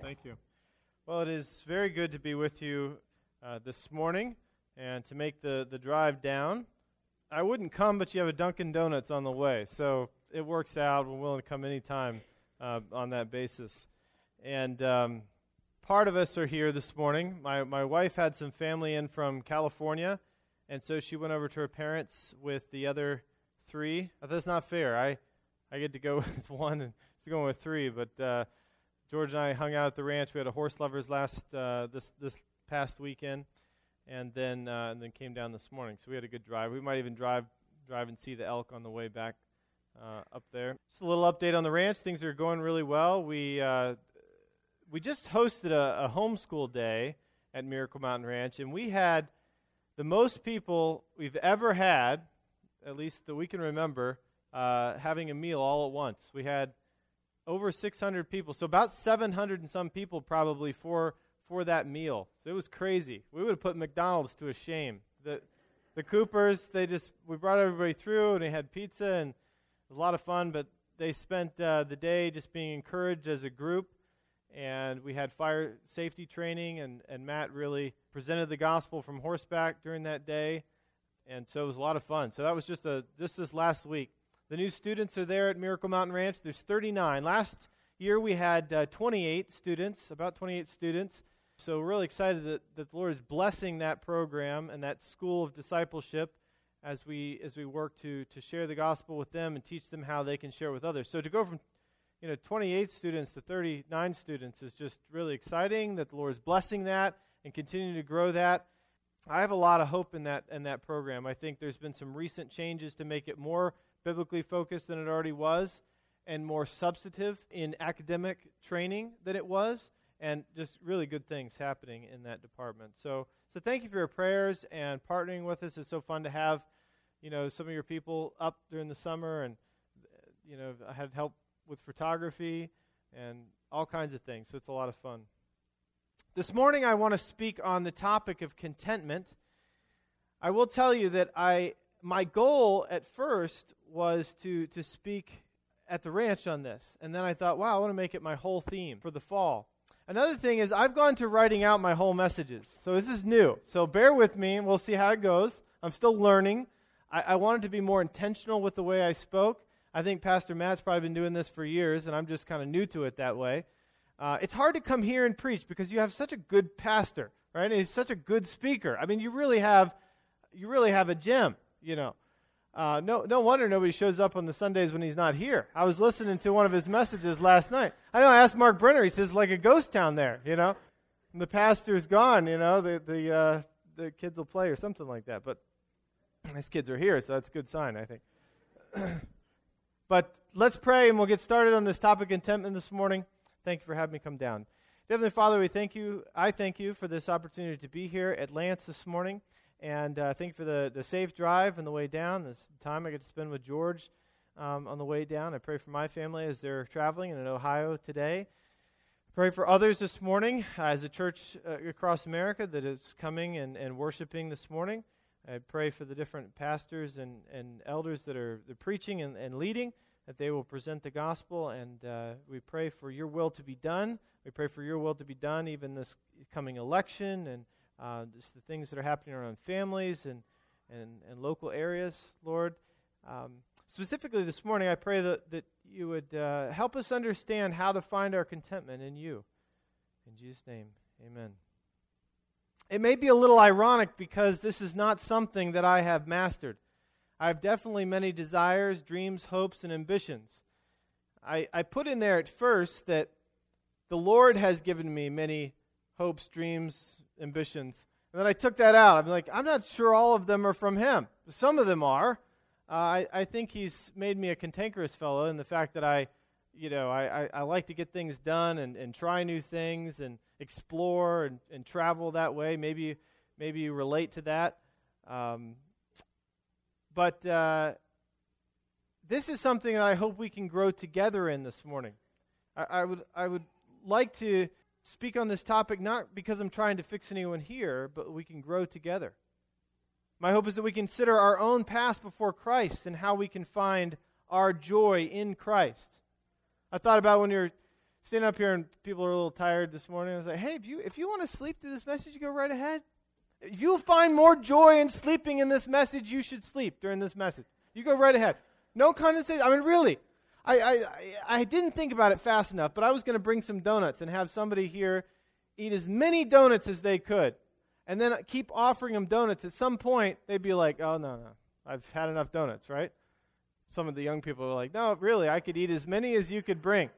Thank you. Well, it is very good to be with you uh, this morning and to make the, the drive down. I wouldn't come, but you have a Dunkin' Donuts on the way, so it works out. We're willing to come anytime uh, on that basis. And um, part of us are here this morning. My, my wife had some family in from California, and so she went over to her parents with the other three. That's not fair. I, I get to go with one, and she's going with three, but. Uh, George and I hung out at the ranch. We had a horse lovers last uh, this this past weekend, and then uh, and then came down this morning. So we had a good drive. We might even drive drive and see the elk on the way back uh, up there. Just a little update on the ranch. Things are going really well. We uh, we just hosted a, a homeschool day at Miracle Mountain Ranch, and we had the most people we've ever had, at least that we can remember, uh, having a meal all at once. We had over 600 people. So about 700 and some people probably for for that meal. So it was crazy. We would have put McDonald's to a shame. The the Coopers, they just we brought everybody through and they had pizza and it was a lot of fun, but they spent uh, the day just being encouraged as a group and we had fire safety training and, and Matt really presented the gospel from horseback during that day. And so it was a lot of fun. So that was just a just this last week. The new students are there at Miracle Mountain Ranch. There's 39. Last year we had uh, 28 students, about 28 students. So we're really excited that, that the Lord is blessing that program and that school of discipleship as we as we work to to share the gospel with them and teach them how they can share with others. So to go from you know 28 students to 39 students is just really exciting that the Lord is blessing that and continuing to grow that. I have a lot of hope in that in that program. I think there's been some recent changes to make it more biblically focused than it already was, and more substantive in academic training than it was, and just really good things happening in that department. So, so thank you for your prayers and partnering with us. It's so fun to have, you know, some of your people up during the summer, and uh, you know, I had help with photography and all kinds of things. So it's a lot of fun. This morning, I want to speak on the topic of contentment. I will tell you that I my goal at first was to, to speak at the ranch on this. And then I thought, wow, I want to make it my whole theme for the fall. Another thing is, I've gone to writing out my whole messages. So this is new. So bear with me, and we'll see how it goes. I'm still learning. I, I wanted to be more intentional with the way I spoke. I think Pastor Matt's probably been doing this for years, and I'm just kind of new to it that way. Uh, it's hard to come here and preach because you have such a good pastor, right? And he's such a good speaker. I mean, you really have, you really have a gem you know. Uh, no, no wonder nobody shows up on the Sundays when he's not here. I was listening to one of his messages last night. I know I asked Mark Brenner. He says like a ghost town there, you know. And the pastor's gone, you know. The the uh, the kids will play or something like that. But his kids are here, so that's a good sign, I think. but let's pray, and we'll get started on this topic contentment this morning. Thank you for having me come down. Heavenly Father, we thank you. I thank you for this opportunity to be here at Lanse this morning. And uh, thank you for the, the safe drive on the way down, this time I get to spend with George um, on the way down. I pray for my family as they're traveling in Ohio today. Pray for others this morning uh, as a church uh, across America that is coming and, and worshiping this morning. I pray for the different pastors and, and elders that are preaching and, and leading, that they will present the gospel. And uh, we pray for your will to be done. We pray for your will to be done even this coming election and uh, just the things that are happening around families and, and, and local areas, Lord. Um, specifically this morning, I pray that, that you would uh, help us understand how to find our contentment in you. In Jesus' name, amen. It may be a little ironic because this is not something that I have mastered. I have definitely many desires, dreams, hopes, and ambitions. I, I put in there at first that the Lord has given me many hopes, dreams, ambitions. And then I took that out. I'm like, I'm not sure all of them are from him. Some of them are. Uh, I, I think he's made me a cantankerous fellow in the fact that I, you know, I, I, I like to get things done and, and try new things and explore and, and travel that way. Maybe, maybe you relate to that. Um, but uh, this is something that I hope we can grow together in this morning. I, I would, I would like to speak on this topic not because I'm trying to fix anyone here, but we can grow together. My hope is that we consider our own past before Christ and how we can find our joy in Christ. I thought about when you're standing up here and people are a little tired this morning. I was like, hey, if you if you want to sleep through this message, you go right ahead. If you find more joy in sleeping in this message, you should sleep during this message. You go right ahead. No condensation. I mean, really. I, I, I didn't think about it fast enough, but I was going to bring some donuts and have somebody here eat as many donuts as they could. And then keep offering them donuts. At some point, they'd be like, oh, no, no. I've had enough donuts, right? Some of the young people are like, no, really, I could eat as many as you could bring.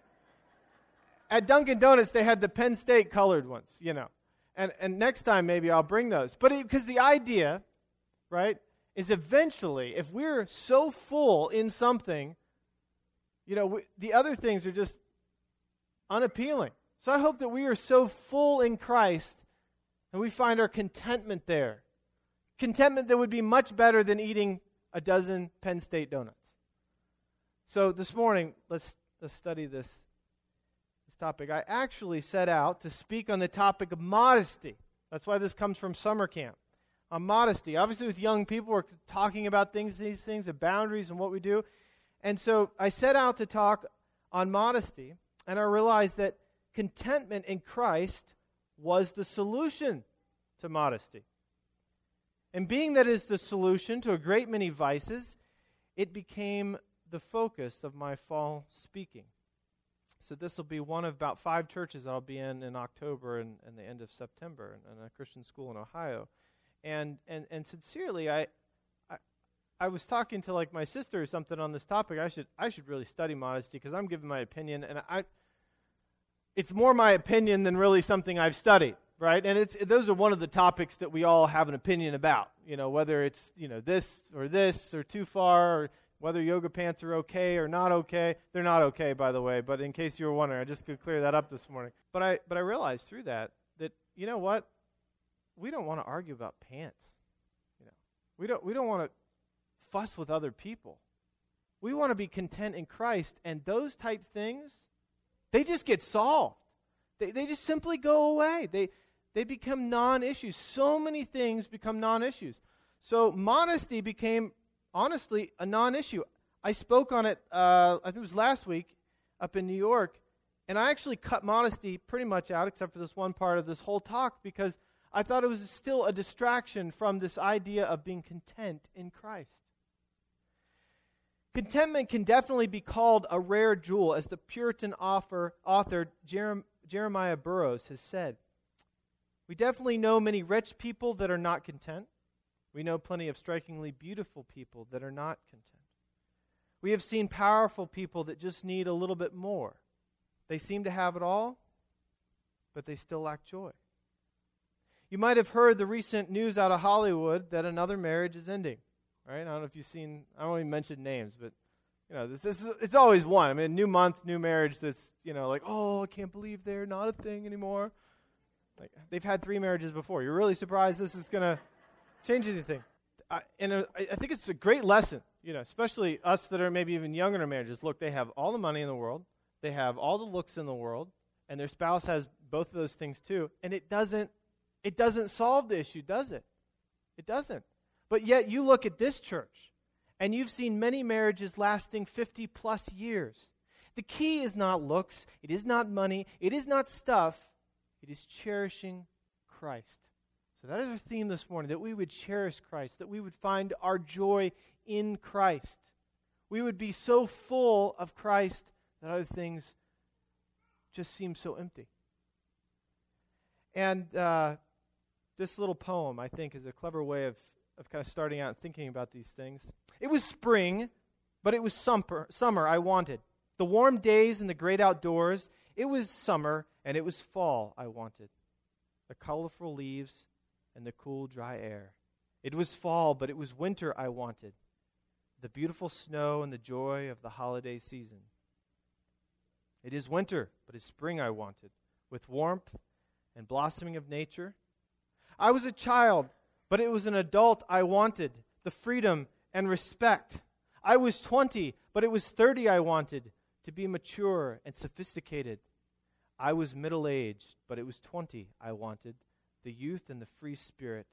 At Dunkin' Donuts, they had the Penn State colored ones, you know. And, and next time, maybe I'll bring those. But because the idea, right, is eventually, if we're so full in something, you know, we, the other things are just unappealing. So I hope that we are so full in Christ and we find our contentment there. Contentment that would be much better than eating a dozen Penn State donuts. So this morning, let's, let's study this, this topic. I actually set out to speak on the topic of modesty. That's why this comes from summer camp. On modesty. Obviously, with young people, we're talking about things, these things, the boundaries and what we do. And so I set out to talk on modesty, and I realized that contentment in Christ was the solution to modesty. And being that is the solution to a great many vices, it became the focus of my fall speaking. So this will be one of about five churches I'll be in in October and, and the end of September in, in a Christian school in Ohio. And, and, and sincerely, I, I, I was talking to like my sister or something on this topic. I should, I should really study modesty because I'm giving my opinion. And I, it's more my opinion than really something I've studied right? And it's those are one of the topics that we all have an opinion about. You know, whether it's you know this or this or too far, or whether yoga pants are okay or not okay. They're not okay, by the way. But in case you were wondering, I just could clear that up this morning. But I but I realized through that that you know what, we don't want to argue about pants. You know, we don't we don't want to fuss with other people. We want to be content in Christ, and those type things, they just get solved. They, they just simply go away. They, they become non issues. So many things become non issues. So modesty became, honestly, a non issue. I spoke on it, uh, I think it was last week up in New York, and I actually cut modesty pretty much out, except for this one part of this whole talk, because I thought it was still a distraction from this idea of being content in Christ. Contentment can definitely be called a rare jewel, as the Puritan author, author Jeremiah Burroughs has said. We definitely know many rich people that are not content. We know plenty of strikingly beautiful people that are not content. We have seen powerful people that just need a little bit more. They seem to have it all, but they still lack joy. You might have heard the recent news out of Hollywood that another marriage is ending. Right? I don't know if you've seen, I won't even mention names, but you know, this, this is, it's always one. I mean, new month, new marriage that's, you know, like, oh, I can't believe they're not a thing anymore. Like, they've had three marriages before. You're really surprised this is going to change anything. I, and uh, I, think it's a great lesson, you know, especially us that are maybe even younger in marriages. Look, they have all the money in the world, they have all the looks in the world, and their spouse has both of those things too. And it doesn't, it doesn't solve the issue, does it? It doesn't. But yet, you look at this church, and you've seen many marriages lasting 50 plus years. The key is not looks, it is not money, it is not stuff, it is cherishing Christ. So that is our theme this morning that we would cherish Christ, that we would find our joy in Christ. We would be so full of Christ that other things just seem so empty. And uh, this little poem, I think, is a clever way of, of kind of starting out and thinking about these things. It was spring, but it was summer, summer I wanted. The warm days and the great outdoors. It was summer, and it was fall I wanted. The colorful leaves and the cool, dry air. It was fall, but it was winter I wanted. The beautiful snow and the joy of the holiday season. It is winter, but it's spring I wanted, with warmth and blossoming of nature. I was a child, but it was an adult I wanted, the freedom and respect. I was 20, but it was 30 I wanted to be mature and sophisticated. I was middle aged, but it was 20 I wanted the youth and the free spirit.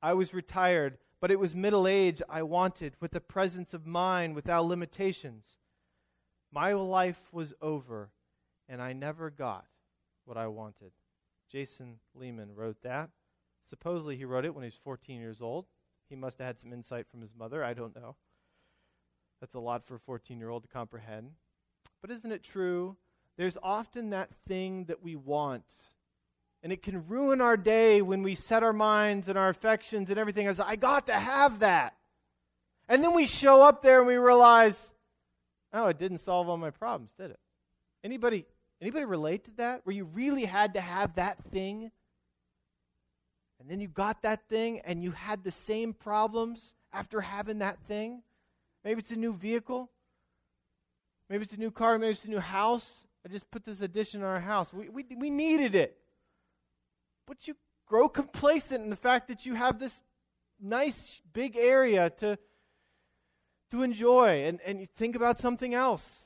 I was retired, but it was middle age I wanted with the presence of mind without limitations. My life was over, and I never got what I wanted. Jason Lehman wrote that. Supposedly, he wrote it when he was 14 years old. He must have had some insight from his mother. I don't know. That's a lot for a 14 year old to comprehend. But isn't it true? There's often that thing that we want. And it can ruin our day when we set our minds and our affections and everything as, I got to have that. And then we show up there and we realize, oh, it didn't solve all my problems, did it? Anybody, anybody relate to that? Where you really had to have that thing? And then you got that thing and you had the same problems after having that thing? Maybe it's a new vehicle. Maybe it's a new car. Maybe it's a new house. I just put this addition on our house. We, we, we needed it. But you grow complacent in the fact that you have this nice big area to, to enjoy and, and you think about something else.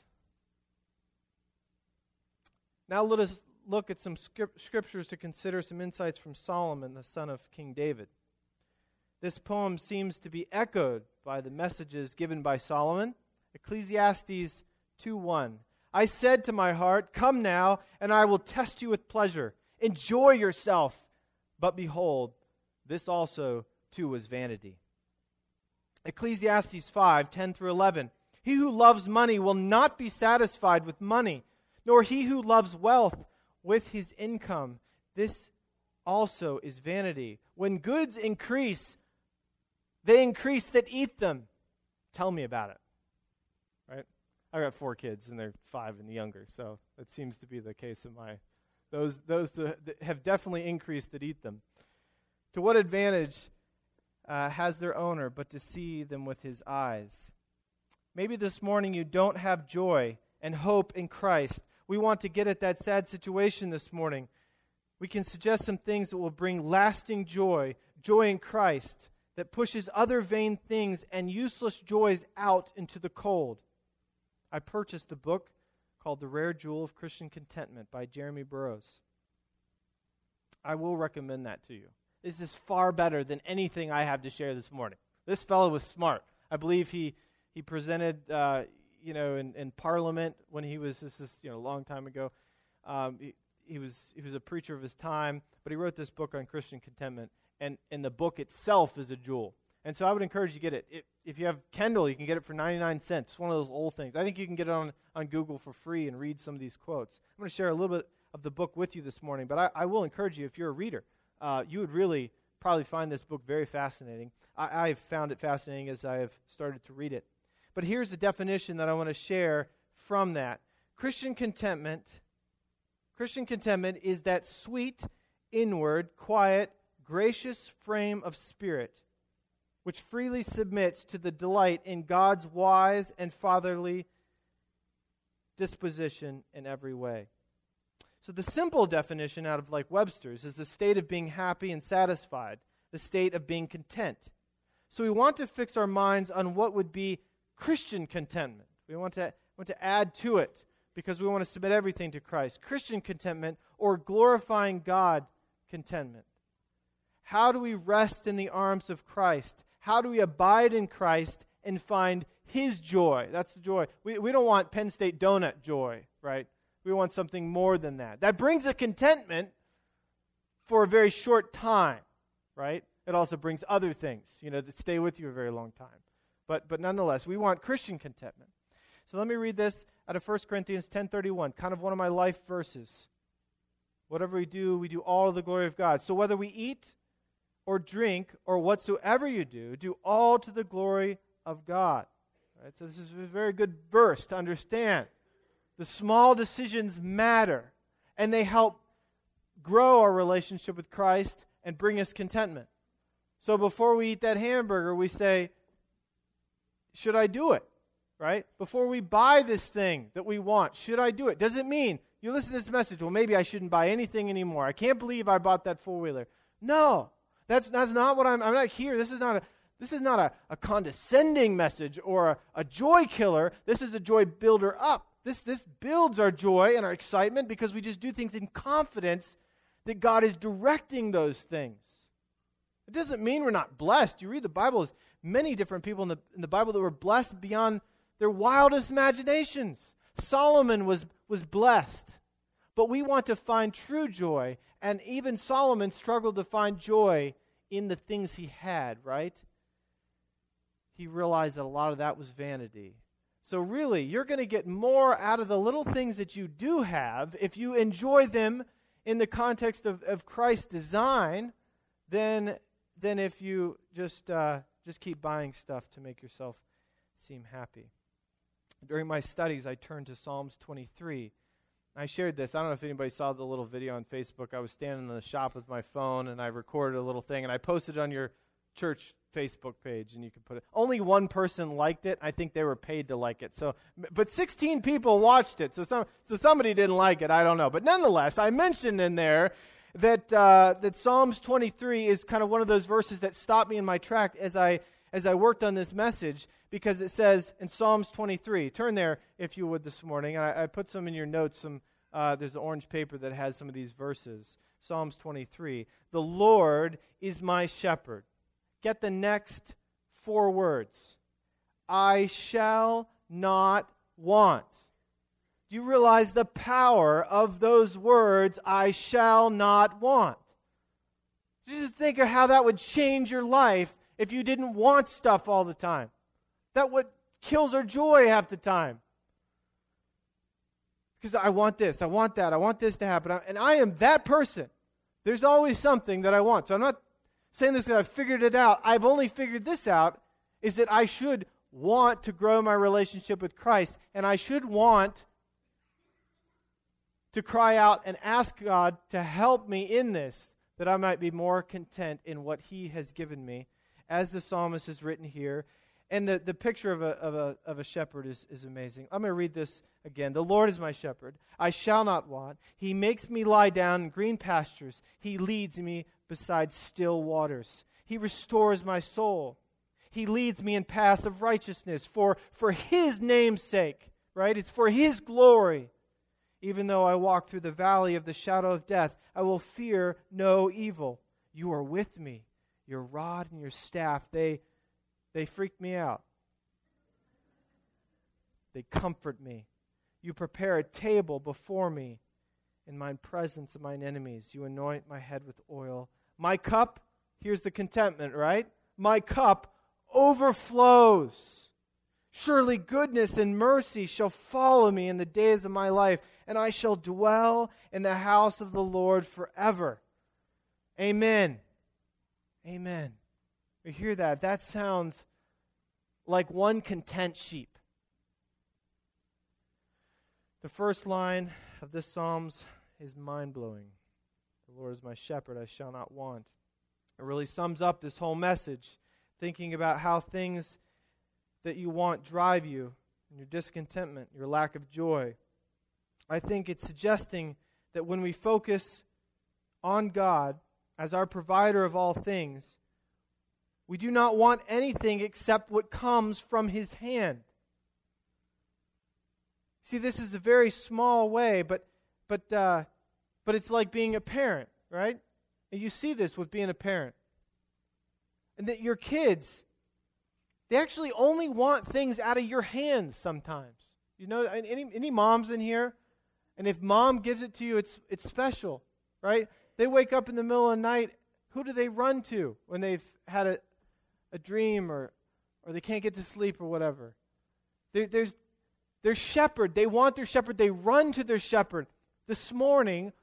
Now let us look at some scriptures to consider some insights from Solomon, the son of King David. This poem seems to be echoed by the messages given by Solomon. Ecclesiastes 2:1. I said to my heart, Come now, and I will test you with pleasure. Enjoy yourself. But behold, this also too was vanity. Ecclesiastes 5 10 through 11. He who loves money will not be satisfied with money, nor he who loves wealth with his income. This also is vanity. When goods increase, they increase that eat them. Tell me about it. Right? I got four kids, and they're five and younger, so that seems to be the case of my. Those, those that have definitely increased that eat them. To what advantage uh, has their owner but to see them with his eyes? Maybe this morning you don't have joy and hope in Christ. We want to get at that sad situation this morning. We can suggest some things that will bring lasting joy, joy in Christ that pushes other vain things and useless joys out into the cold. I purchased a book called The Rare Jewel of Christian Contentment by Jeremy Burroughs. I will recommend that to you. This is far better than anything I have to share this morning. This fellow was smart. I believe he, he presented, uh, you know, in, in Parliament when he was, this is, you know, a long time ago. Um, he, he, was, he was a preacher of his time, but he wrote this book on Christian contentment and, and the book itself is a jewel. And so I would encourage you to get it. it. If you have Kindle, you can get it for 99 cents. It's one of those old things. I think you can get it on, on Google for free and read some of these quotes. I'm going to share a little bit of the book with you this morning, but I, I will encourage you, if you're a reader, uh, you would really probably find this book very fascinating. I, I've found it fascinating as I have started to read it. But here's the definition that I want to share from that Christian contentment. Christian contentment is that sweet, inward, quiet, gracious frame of spirit, which freely submits to the delight in God's wise and fatherly disposition in every way. So, the simple definition out of like Webster's is the state of being happy and satisfied, the state of being content. So, we want to fix our minds on what would be Christian contentment. We want to, want to add to it because we want to submit everything to Christ. Christian contentment or glorifying God contentment. How do we rest in the arms of Christ? How do we abide in Christ and find His joy? That's the joy. We, we don't want Penn State donut joy, right? We want something more than that. That brings a contentment for a very short time, right? It also brings other things, you know, that stay with you a very long time. But, but nonetheless, we want Christian contentment. So let me read this out of 1 Corinthians 10.31, kind of one of my life verses. Whatever we do, we do all to the glory of God. So whether we eat or drink or whatsoever you do, do all to the glory of God. Right? So this is a very good verse to understand. The small decisions matter, and they help grow our relationship with Christ and bring us contentment. So before we eat that hamburger, we say, Should I do it? Right? Before we buy this thing that we want, should I do it? Does it mean you listen to this message, well, maybe I shouldn't buy anything anymore? I can't believe I bought that four wheeler. No. That's, that's not what I'm, I'm not here. This is not a, this is not a, a condescending message or a, a joy killer. This is a joy builder up. This, this builds our joy and our excitement because we just do things in confidence that God is directing those things. It doesn't mean we're not blessed. You read the Bible, many different people in the, in the Bible that were blessed beyond their wildest imaginations. Solomon was, was blessed. but we want to find true joy. And even Solomon struggled to find joy in the things he had, right? He realized that a lot of that was vanity. So, really, you're going to get more out of the little things that you do have if you enjoy them in the context of, of Christ's design than, than if you just, uh, just keep buying stuff to make yourself seem happy. During my studies, I turned to Psalms 23. I shared this. I don't know if anybody saw the little video on Facebook. I was standing in the shop with my phone and I recorded a little thing and I posted it on your church Facebook page and you can put it. Only one person liked it. I think they were paid to like it. So, but 16 people watched it. So some, so somebody didn't like it. I don't know. But nonetheless, I mentioned in there that uh, that Psalms 23 is kind of one of those verses that stopped me in my track as I as I worked on this message because it says in Psalms 23. Turn there if you would this morning. And I, I put some in your notes. Some uh, there's an orange paper that has some of these verses. Psalms 23. The Lord is my shepherd. Get the next four words. I shall not want. Do you realize the power of those words, I shall not want? Just think of how that would change your life if you didn't want stuff all the time. That what kills our joy half the time. Because I want this, I want that, I want this to happen. And I am that person. There's always something that I want. So I'm not saying this that I've figured it out. I've only figured this out is that I should want to grow my relationship with Christ, and I should want to cry out and ask God to help me in this, that I might be more content in what He has given me, as the psalmist has written here. And the, the picture of a, of, a, of a shepherd is, is amazing. I'm going to read this again. The Lord is my shepherd. I shall not want. He makes me lie down in green pastures. He leads me beside still waters. He restores my soul. He leads me in paths of righteousness for, for His name's sake, right? It's for His glory. Even though I walk through the valley of the shadow of death, I will fear no evil. You are with me. Your rod and your staff, they, they freak me out. They comfort me. You prepare a table before me in my presence of mine enemies. You anoint my head with oil. My cup, here's the contentment, right? My cup overflows. Surely goodness and mercy shall follow me in the days of my life, and I shall dwell in the house of the Lord forever. Amen. Amen. We hear that. That sounds like one content sheep. The first line of this Psalms is mind blowing. The Lord is my shepherd, I shall not want. It really sums up this whole message, thinking about how things that you want drive you, and your discontentment, your lack of joy. I think it's suggesting that when we focus on God as our provider of all things, we do not want anything except what comes from His hand. See, this is a very small way, but but uh, but it's like being a parent, right? And you see this with being a parent. And that your kids, they actually only want things out of your hands sometimes. You know, any, any moms in here? And if mom gives it to you, it's, it's special, right? They wake up in the middle of the night. Who do they run to when they've had a, a dream or, or they can't get to sleep or whatever? There, there's their shepherd. They want their shepherd. They run to their shepherd. This morning,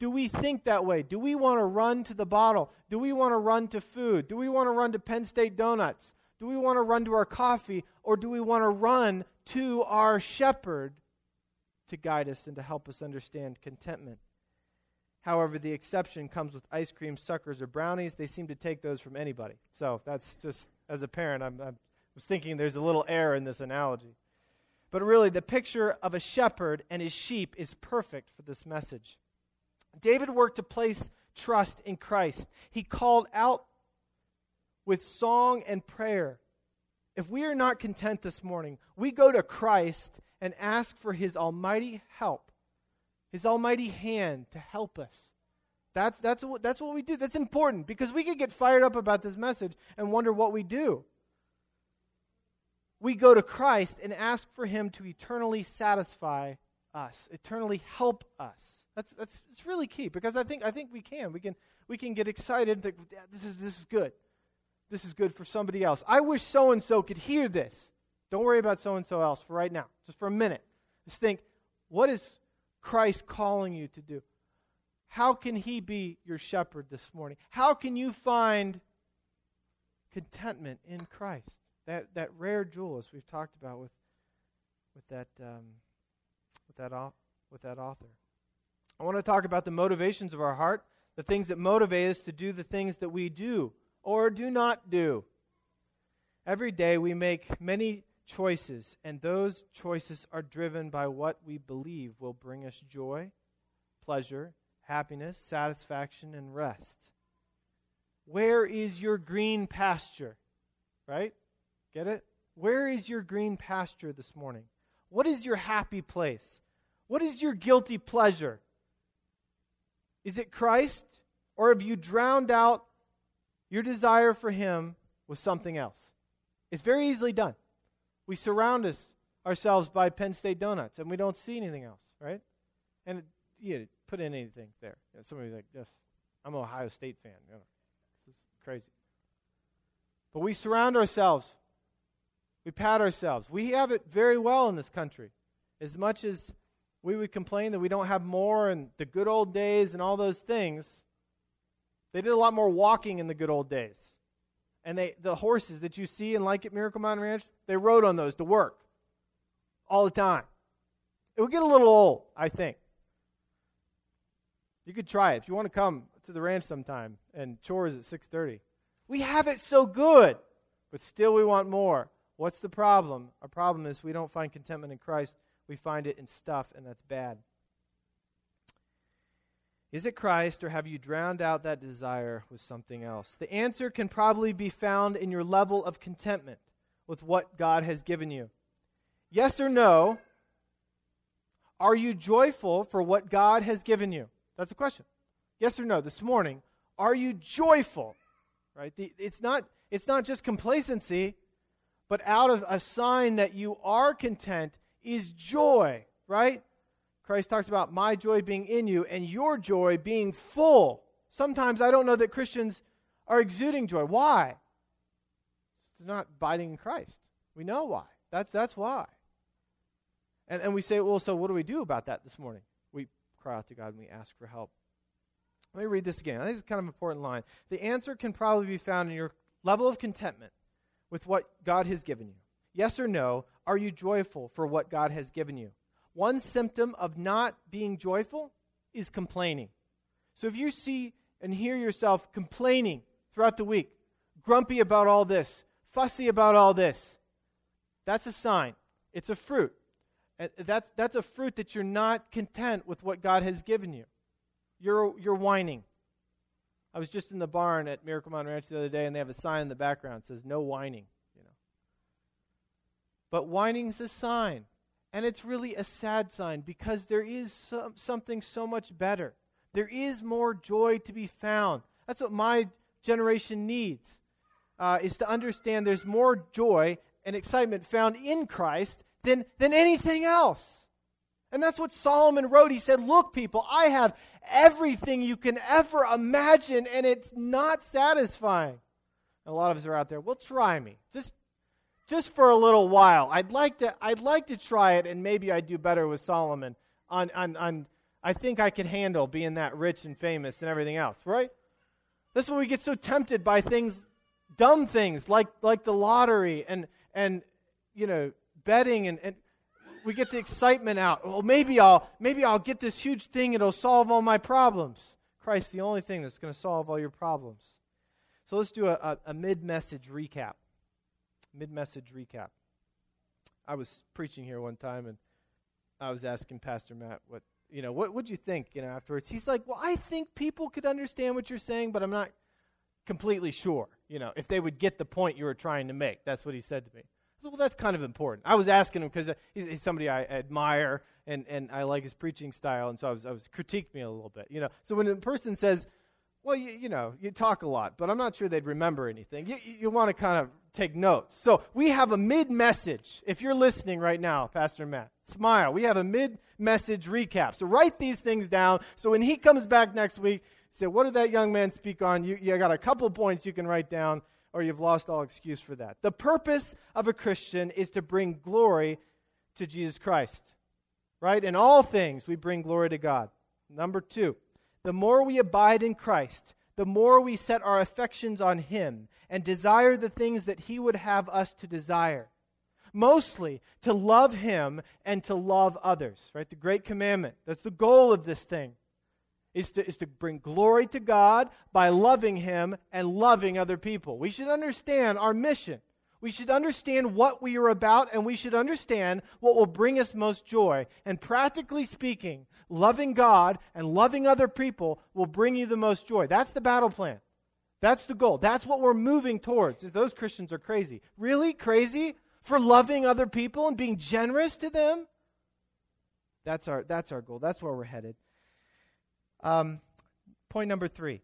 do we think that way? Do we want to run to the bottle? Do we want to run to food? Do we want to run to Penn State Donuts? Do we want to run to our coffee? Or do we want to run to our shepherd to guide us and to help us understand contentment? However, the exception comes with ice cream, suckers, or brownies. They seem to take those from anybody. So that's just, as a parent, I'm, I was thinking there's a little error in this analogy. But really, the picture of a shepherd and his sheep is perfect for this message. David worked to place trust in Christ. He called out with song and prayer. If we are not content this morning, we go to Christ and ask for his almighty help, his almighty hand to help us. That's, that's, what, that's what we do. That's important because we could get fired up about this message and wonder what we do. We go to Christ and ask for him to eternally satisfy us, eternally help us. That's that's it's really key because I think I think we can we can we can get excited that this is this is good, this is good for somebody else. I wish so and so could hear this. Don't worry about so and so else for right now, just for a minute. Just think, what is Christ calling you to do? How can He be your shepherd this morning? How can you find contentment in Christ? That that rare jewel, as we've talked about with with that um, with that with that author. I want to talk about the motivations of our heart, the things that motivate us to do the things that we do or do not do. Every day we make many choices, and those choices are driven by what we believe will bring us joy, pleasure, happiness, satisfaction, and rest. Where is your green pasture? Right? Get it? Where is your green pasture this morning? What is your happy place? What is your guilty pleasure? Is it Christ, or have you drowned out your desire for Him with something else? It's very easily done. We surround us ourselves by Penn State donuts, and we don't see anything else, right? And yeah, put in anything there. Know, somebody's like, "Yes, I'm an Ohio State fan." You know, this is crazy. But we surround ourselves. We pat ourselves. We have it very well in this country. As much as we would complain that we don't have more and the good old days and all those things. They did a lot more walking in the good old days. And they, the horses that you see and like at Miracle Mountain Ranch, they rode on those to work all the time. It would get a little old, I think. You could try it if you want to come to the ranch sometime and chores at 6:30. We have it so good, but still we want more. What's the problem? Our problem is we don't find contentment in Christ we find it in stuff, and that's bad. Is it Christ, or have you drowned out that desire with something else? The answer can probably be found in your level of contentment with what God has given you. Yes or no? Are you joyful for what God has given you? That's a question. Yes or no? This morning, are you joyful? Right? The, it's not it's not just complacency, but out of a sign that you are content is joy, right? Christ talks about my joy being in you and your joy being full. Sometimes I don't know that Christians are exuding joy. Why? It's not abiding in Christ. We know why. That's, that's why. And, and we say, well, so what do we do about that this morning? We cry out to God and we ask for help. Let me read this again. I think it's kind of an important line. The answer can probably be found in your level of contentment with what God has given you. Yes or no, are you joyful for what God has given you? One symptom of not being joyful is complaining. So if you see and hear yourself complaining throughout the week, grumpy about all this, fussy about all this, that's a sign. It's a fruit. That's, that's a fruit that you're not content with what God has given you. You're, you're whining. I was just in the barn at Miracle Mountain Ranch the other day, and they have a sign in the background that says, No whining. You know. But whining's a sign. And it's really a sad sign because there is some, something so much better. There is more joy to be found. That's what my generation needs, uh, is to understand there's more joy and excitement found in Christ than, than anything else. And that's what Solomon wrote. He said, Look, people, I have everything you can ever imagine, and it's not satisfying. And a lot of us are out there, well, try me. Just just for a little while. I'd like to I'd like to try it and maybe I'd do better with Solomon on on, on I think I could handle being that rich and famous and everything else, right? That's when we get so tempted by things dumb things like like the lottery and and you know betting and, and we get the excitement out. Well, maybe I'll maybe I'll get this huge thing. It'll solve all my problems. Christ, the only thing that's going to solve all your problems. So let's do a, a, a mid-message recap mid message recap. I was preaching here one time and I was asking Pastor Matt what you know, what would you think, you know, afterwards? He's like, Well, I think people could understand what you're saying, but I'm not completely sure, you know, if they would get the point you were trying to make. That's what he said to me. I Said, well, that's kind of important. I was asking him because uh, he's, he's, somebody I admire and, and I like his preaching style, and so I was, I was critiqued me a little bit, you know. So when a person says, well, you, you know, you talk a lot, but I'm not sure they'd remember anything. You, you want to kind of take notes. So we have a mid message. If you're listening right now, Pastor Matt, smile. We have a mid message recap. So write these things down. So when he comes back next week, say, What did that young man speak on? You, you got a couple points you can write down, or you've lost all excuse for that. The purpose of a Christian is to bring glory to Jesus Christ. Right? In all things, we bring glory to God. Number two, the more we abide in Christ, the more we set our affections on Him and desire the things that He would have us to desire. Mostly to love Him and to love others, right? The great commandment. That's the goal of this thing. Is to, is to bring glory to God by loving Him and loving other people. We should understand our mission. We should understand what we are about, and we should understand what will bring us most joy. And practically speaking, loving God and loving other people will bring you the most joy. That's the battle plan. That's the goal. That's what we're moving towards. Those Christians are crazy. Really? Crazy? For loving other people and being generous to them? That's our, that's our goal. That's where we're headed. Um, point number three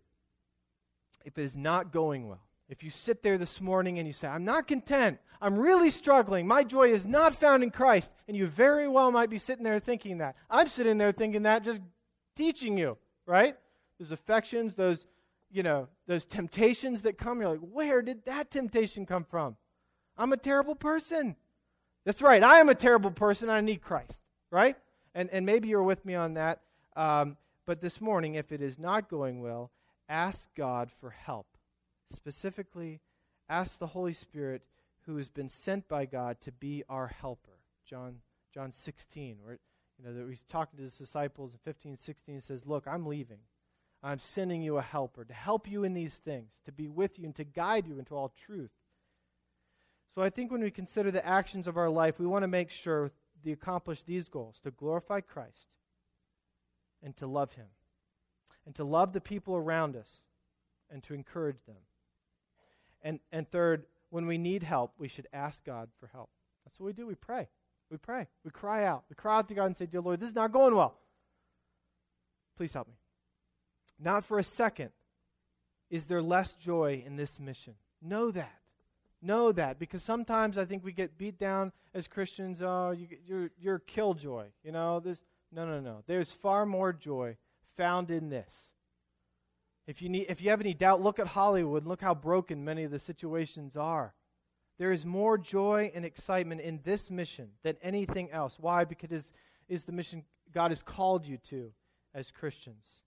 if it is not going well, if you sit there this morning and you say, I'm not content, I'm really struggling, my joy is not found in Christ, and you very well might be sitting there thinking that. I'm sitting there thinking that, just teaching you, right? Those affections, those, you know, those temptations that come, you're like, where did that temptation come from? I'm a terrible person. That's right, I am a terrible person, I need Christ, right? And, and maybe you're with me on that. Um, but this morning, if it is not going well, ask God for help specifically ask the Holy Spirit who has been sent by God to be our helper. John John 16, where you know, that he's talking to his disciples in 15, 16, he says, Look, I'm leaving. I'm sending you a helper to help you in these things, to be with you and to guide you into all truth. So I think when we consider the actions of our life, we want to make sure to accomplish these goals to glorify Christ and to love him, and to love the people around us and to encourage them. And, and third, when we need help, we should ask God for help. That's what we do. We pray. We pray. We cry out. We cry out to God and say, Dear Lord, this is not going well. Please help me. Not for a second is there less joy in this mission. Know that. Know that. Because sometimes I think we get beat down as Christians. Oh, you, you're, you're killjoy. You know, this. No, no, no. There's far more joy found in this. If you, need, if you have any doubt, look at Hollywood. Look how broken many of the situations are. There is more joy and excitement in this mission than anything else. Why? Because it is, is the mission God has called you to as Christians.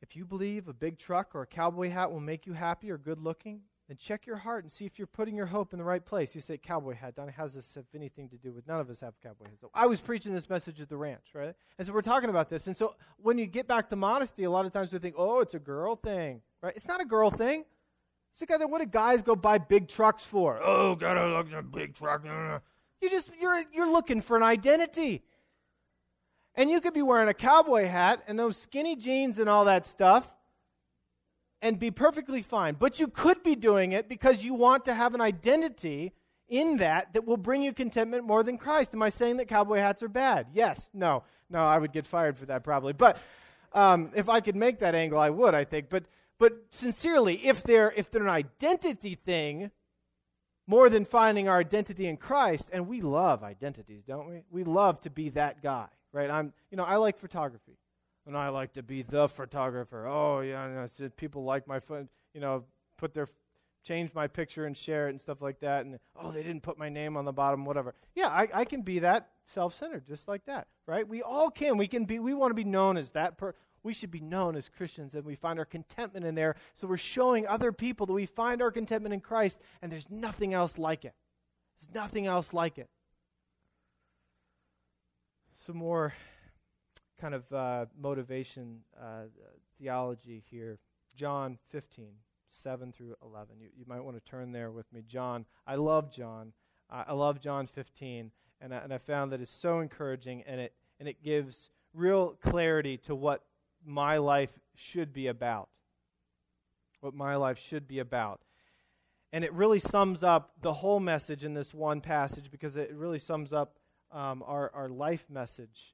If you believe a big truck or a cowboy hat will make you happy or good looking, then check your heart and see if you're putting your hope in the right place. You say, cowboy hat, Donnie, has this have anything to do with? None of us have cowboy hats. I was preaching this message at the ranch, right? And so we're talking about this. And so when you get back to modesty, a lot of times we think, oh, it's a girl thing, right? It's not a girl thing. It's the guy that what do guys go buy big trucks for? Oh, gotta look at a big truck. You just you're you're looking for an identity. And you could be wearing a cowboy hat and those skinny jeans and all that stuff and be perfectly fine. But you could be doing it because you want to have an identity in that that will bring you contentment more than Christ. Am I saying that cowboy hats are bad? Yes. No. No, I would get fired for that probably. But um, if I could make that angle, I would, I think. But but sincerely, if they're if they're an identity thing, more than finding our identity in Christ, and we love identities, don't we? We love to be that guy, right? I'm you know, I like photography and I like to be the photographer. Oh yeah, you know, people like my foot, you know, put their change my picture and share it and stuff like that. And oh, they didn't put my name on the bottom, whatever. Yeah, I, I can be that self-centered, just like that, right? We all can. We can be. We want to be known as that. Per- we should be known as Christians, and we find our contentment in there. So we're showing other people that we find our contentment in Christ, and there's nothing else like it. There's nothing else like it. Some more kind of uh, motivation uh, theology here. John 15, 7 through 11. You, you might want to turn there with me. John, I love John. I love John 15, and I, and I found that it's so encouraging, and it, and it gives real clarity to what my life should be about. What my life should be about. And it really sums up the whole message in this one passage because it really sums up um, our, our life message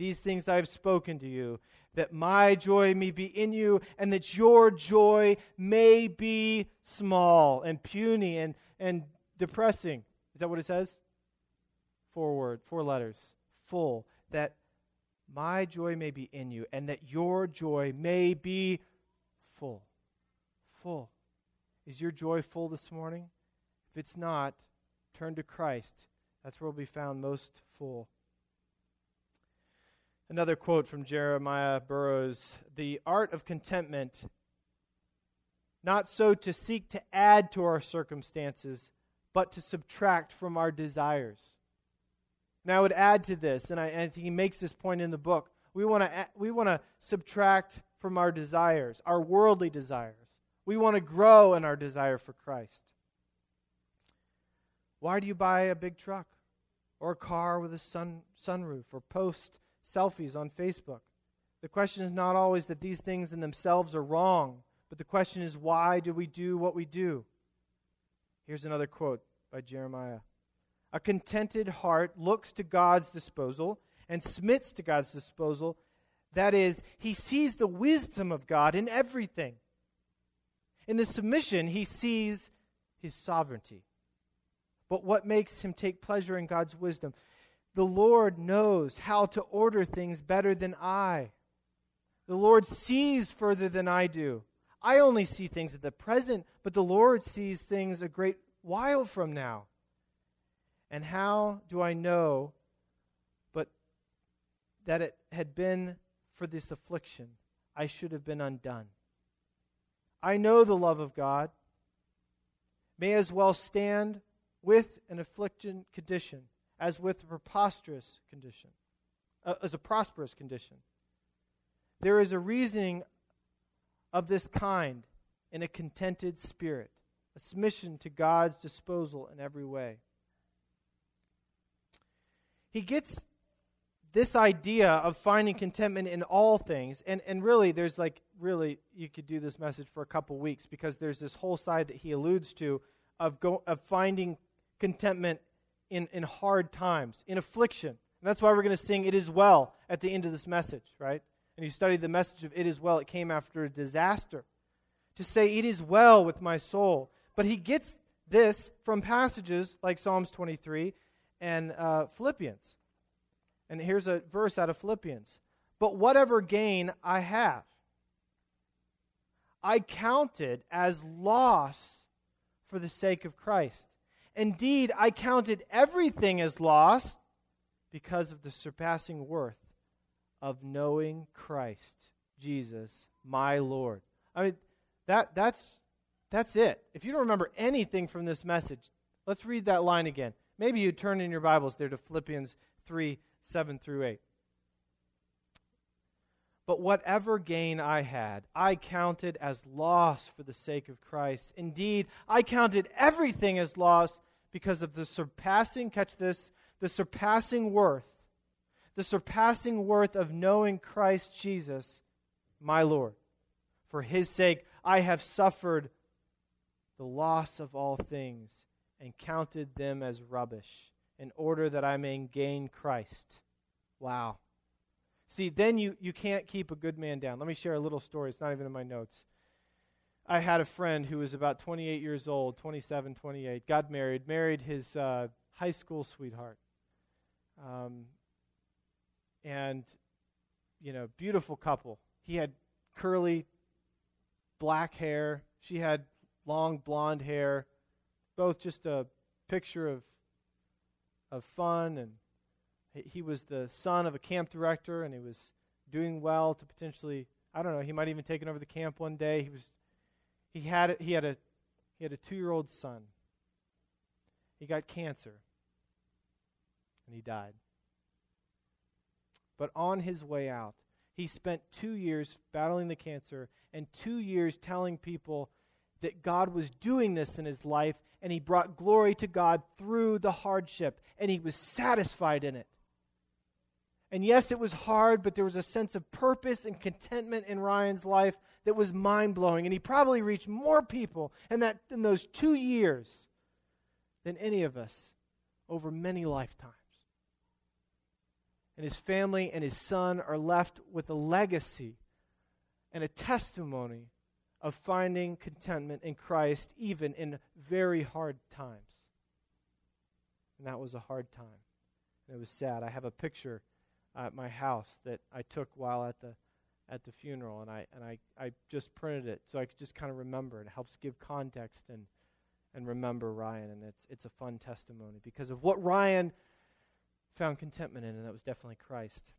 These things I have spoken to you, that my joy may be in you, and that your joy may be small and puny and, and depressing. Is that what it says? Four word, four letters. Full. That my joy may be in you, and that your joy may be full. Full. Is your joy full this morning? If it's not, turn to Christ. That's where we'll be found most full. Another quote from Jeremiah Burroughs The art of contentment, not so to seek to add to our circumstances, but to subtract from our desires. Now, I would add to this, and I, and I think he makes this point in the book. We want to we want to subtract from our desires, our worldly desires. We want to grow in our desire for Christ. Why do you buy a big truck or a car with a sun, sunroof or post selfies on Facebook? The question is not always that these things in themselves are wrong, but the question is why do we do what we do? Here's another quote by Jeremiah A contented heart looks to God's disposal and submits to God's disposal. That is, he sees the wisdom of God in everything. In the submission, he sees his sovereignty. But what makes him take pleasure in God's wisdom? The Lord knows how to order things better than I. The Lord sees further than I do. I only see things at the present, but the Lord sees things a great while from now. And how do I know but that it had been for this affliction I should have been undone? I know the love of God may as well stand with an affliction condition as with a preposterous condition, uh, as a prosperous condition. There is a reasoning of this kind in a contented spirit, a submission to God's disposal in every way. He gets this idea of finding contentment in all things, and, and really, there's like, really, you could do this message for a couple weeks because there's this whole side that he alludes to of, go, of finding contentment in, in hard times, in affliction. And that's why we're going to sing It Is Well at the end of this message, right? And you study the message of It Is Well, it came after a disaster. To say, It is well with my soul. But he gets this from passages like Psalms 23 and uh, Philippians. And here's a verse out of Philippians. But whatever gain I have, I counted as loss for the sake of Christ. Indeed, I counted everything as lost because of the surpassing worth of knowing Christ, Jesus, my Lord. I mean, that, that's, that's it. If you don't remember anything from this message, let's read that line again. Maybe you turn in your Bibles there to Philippians 3 7 through 8. But whatever gain I had, I counted as loss for the sake of Christ. Indeed, I counted everything as loss because of the surpassing, catch this, the surpassing worth, the surpassing worth of knowing Christ Jesus, my Lord. For his sake, I have suffered the loss of all things and counted them as rubbish in order that I may gain Christ. Wow. See, then you, you can't keep a good man down. Let me share a little story. It's not even in my notes. I had a friend who was about 28 years old, 27, 28, got married, married his uh, high school sweetheart. Um, and, you know, beautiful couple. He had curly black hair, she had long blonde hair, both just a picture of, of fun and he was the son of a camp director and he was doing well to potentially I don't know, he might even taken over the camp one day. He was he had he had a he had a 2-year-old son. He got cancer and he died. But on his way out, he spent 2 years battling the cancer and 2 years telling people that God was doing this in his life, and he brought glory to God through the hardship, and he was satisfied in it. And yes, it was hard, but there was a sense of purpose and contentment in Ryan's life that was mind blowing. And he probably reached more people in, that, in those two years than any of us over many lifetimes. And his family and his son are left with a legacy and a testimony of finding contentment in Christ, even in very hard times. And that was a hard time. And it was sad. I have a picture at my house that I took while at the at the funeral, and I and I, I just printed it so I could just kind of remember. It helps give context and and remember Ryan, and it's it's a fun testimony because of what Ryan found contentment in, and that was definitely Christ.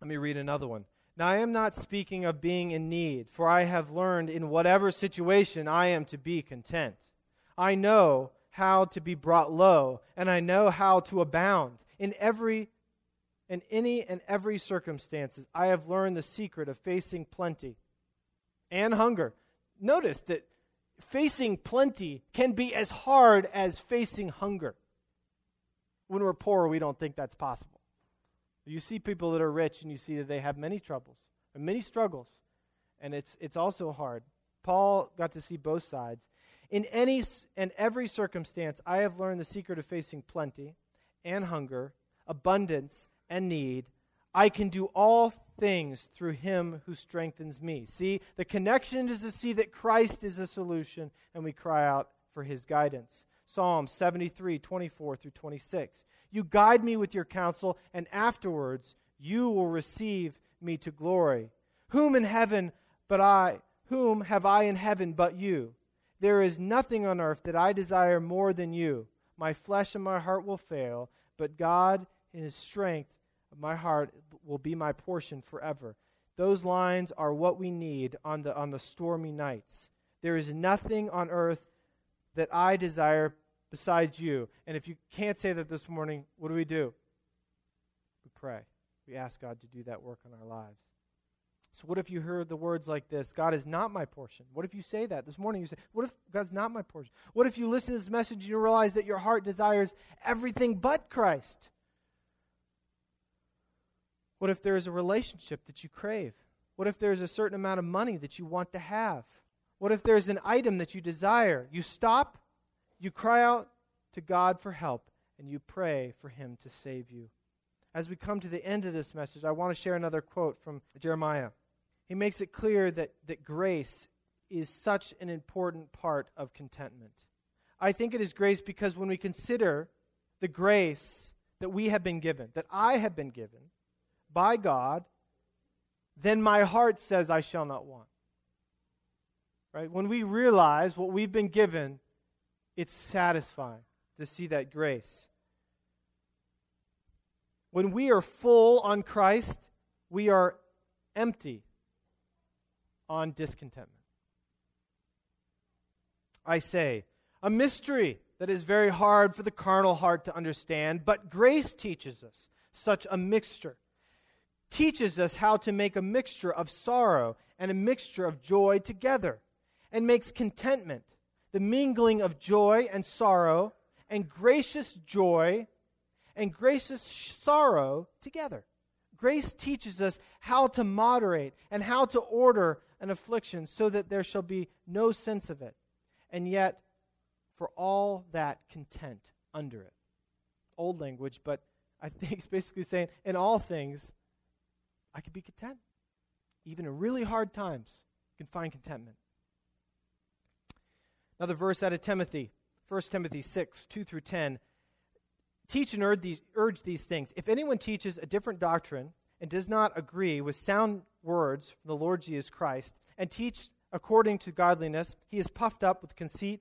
Let me read another one. Now, I am not speaking of being in need, for I have learned in whatever situation I am to be content. I know how to be brought low, and I know how to abound. In every in any and every circumstances, I have learned the secret of facing plenty and hunger. Notice that facing plenty can be as hard as facing hunger. When we're poor, we don't think that's possible. You see people that are rich and you see that they have many troubles and many struggles, and it's, it's also hard. Paul got to see both sides. In any and every circumstance, I have learned the secret of facing plenty and hunger, abundance and need, I can do all things through him who strengthens me. See, the connection is to see that Christ is a solution, and we cry out for his guidance. Psalm 73, 24 through 26. You guide me with your counsel, and afterwards you will receive me to glory. Whom in heaven but I, whom have I in heaven but you? There is nothing on earth that I desire more than you. My flesh and my heart will fail, but God in his strength my heart will be my portion forever. Those lines are what we need on the, on the stormy nights. There is nothing on earth that I desire besides you. And if you can't say that this morning, what do we do? We pray. We ask God to do that work in our lives. So, what if you heard the words like this God is not my portion? What if you say that this morning? You say, What if God's not my portion? What if you listen to this message and you realize that your heart desires everything but Christ? What if there is a relationship that you crave? What if there's a certain amount of money that you want to have? What if there's an item that you desire? You stop, you cry out to God for help, and you pray for Him to save you. As we come to the end of this message, I want to share another quote from Jeremiah. He makes it clear that, that grace is such an important part of contentment. I think it is grace because when we consider the grace that we have been given, that I have been given, by God, then my heart says, I shall not want. Right? When we realize what we've been given, it's satisfying to see that grace. When we are full on Christ, we are empty on discontentment. I say, a mystery that is very hard for the carnal heart to understand, but grace teaches us such a mixture teaches us how to make a mixture of sorrow and a mixture of joy together, and makes contentment, the mingling of joy and sorrow, and gracious joy and gracious sorrow together. Grace teaches us how to moderate and how to order an affliction so that there shall be no sense of it, and yet for all that content under it. Old language, but I think it's basically saying, in all things, I can be content. Even in really hard times, you can find contentment. Another verse out of Timothy, 1 Timothy 6, 2 through 10. Teach and urge these, urge these things. If anyone teaches a different doctrine and does not agree with sound words from the Lord Jesus Christ, and teach according to godliness, he is puffed up with conceit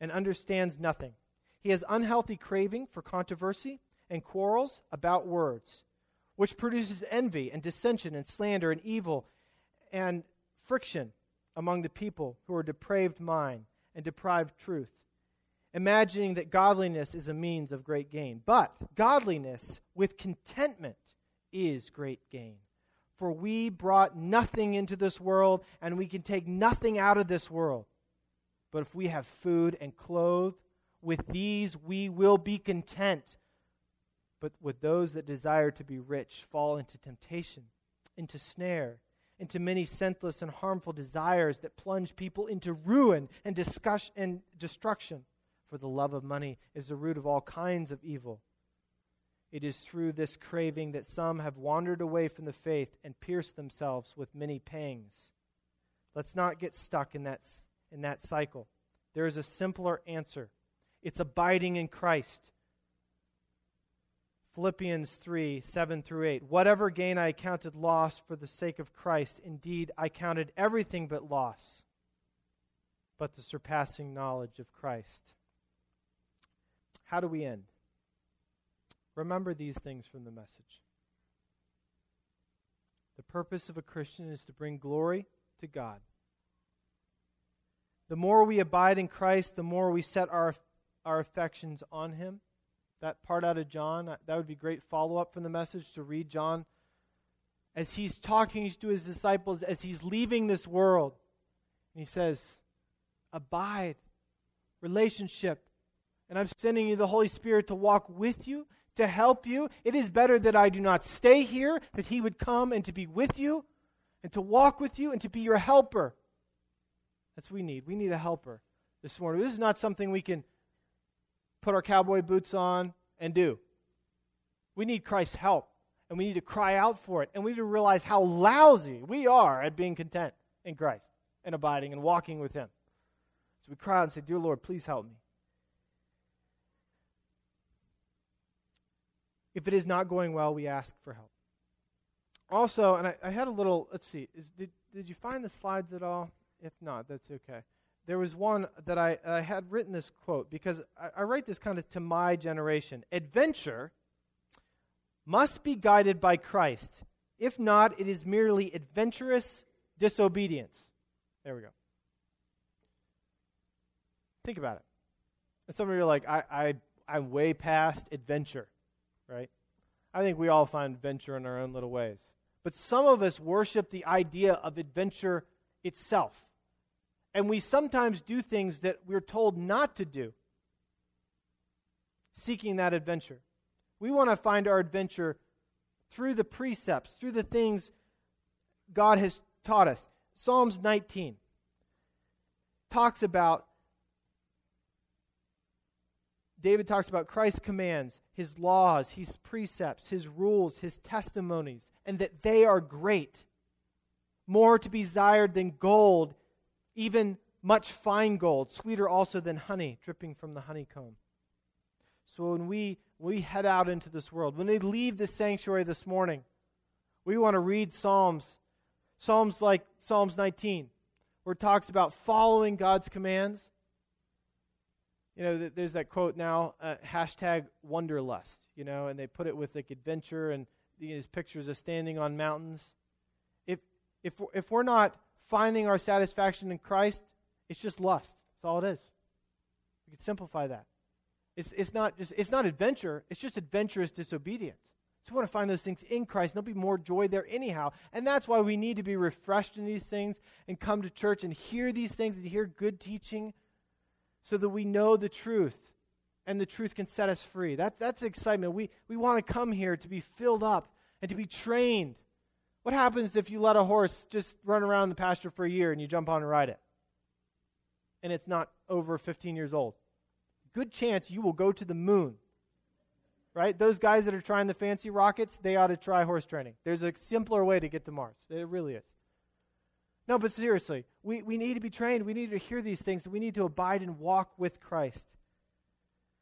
and understands nothing. He has unhealthy craving for controversy and quarrels about words which produces envy and dissension and slander and evil and friction among the people who are depraved mind and deprived truth, imagining that godliness is a means of great gain. But godliness with contentment is great gain. For we brought nothing into this world, and we can take nothing out of this world. But if we have food and clothes, with these we will be content. But with those that desire to be rich fall into temptation, into snare, into many senseless and harmful desires that plunge people into ruin and, discuss- and destruction. For the love of money is the root of all kinds of evil. It is through this craving that some have wandered away from the faith and pierced themselves with many pangs. Let's not get stuck in that, in that cycle. There is a simpler answer it's abiding in Christ. Philippians 3 7 through 8. Whatever gain I counted loss for the sake of Christ, indeed, I counted everything but loss, but the surpassing knowledge of Christ. How do we end? Remember these things from the message. The purpose of a Christian is to bring glory to God. The more we abide in Christ, the more we set our, our affections on Him. That part out of John, uh, that would be great follow up from the message to read John as he's talking to his disciples, as he's leaving this world. And he says, Abide, relationship. And I'm sending you the Holy Spirit to walk with you, to help you. It is better that I do not stay here, that he would come and to be with you, and to walk with you, and to be your helper. That's what we need. We need a helper this morning. This is not something we can put our cowboy boots on and do. We need Christ's help, and we need to cry out for it, and we need to realize how lousy we are at being content in Christ and abiding and walking with Him. So we cry out and say, Dear Lord, please help me. If it is not going well, we ask for help. Also, and I, I had a little, let's see, is, did, did you find the slides at all? If not, that's okay. There was one that I, I had written this quote because I, I write this kind of to my generation. Adventure must be guided by Christ. If not, it is merely adventurous disobedience. There we go. Think about it. And some of you are like, I, I, I'm way past adventure, right? I think we all find adventure in our own little ways. But some of us worship the idea of adventure itself. And we sometimes do things that we're told not to do, seeking that adventure. We want to find our adventure through the precepts, through the things God has taught us. Psalms 19 talks about David talks about Christ's commands, his laws, his precepts, his rules, his testimonies, and that they are great, more to be desired than gold even much fine gold, sweeter also than honey dripping from the honeycomb. So when we, we head out into this world, when we leave this sanctuary this morning, we want to read Psalms, Psalms like Psalms 19, where it talks about following God's commands. You know, there's that quote now, uh, hashtag wanderlust, you know, and they put it with like adventure and these pictures of standing on mountains. If, if, if we're not finding our satisfaction in Christ, it's just lust. That's all it is. We could simplify that. It's, it's, not just, it's not adventure, it's just adventurous disobedience. So we want to find those things in Christ. and There'll be more joy there anyhow. And that's why we need to be refreshed in these things and come to church and hear these things and hear good teaching so that we know the truth and the truth can set us free. That's, that's excitement. We, we want to come here to be filled up and to be trained what happens if you let a horse just run around the pasture for a year and you jump on and ride it? And it's not over 15 years old. Good chance you will go to the moon. Right? Those guys that are trying the fancy rockets, they ought to try horse training. There's a simpler way to get to Mars. It really is. No, but seriously, we, we need to be trained. We need to hear these things. We need to abide and walk with Christ.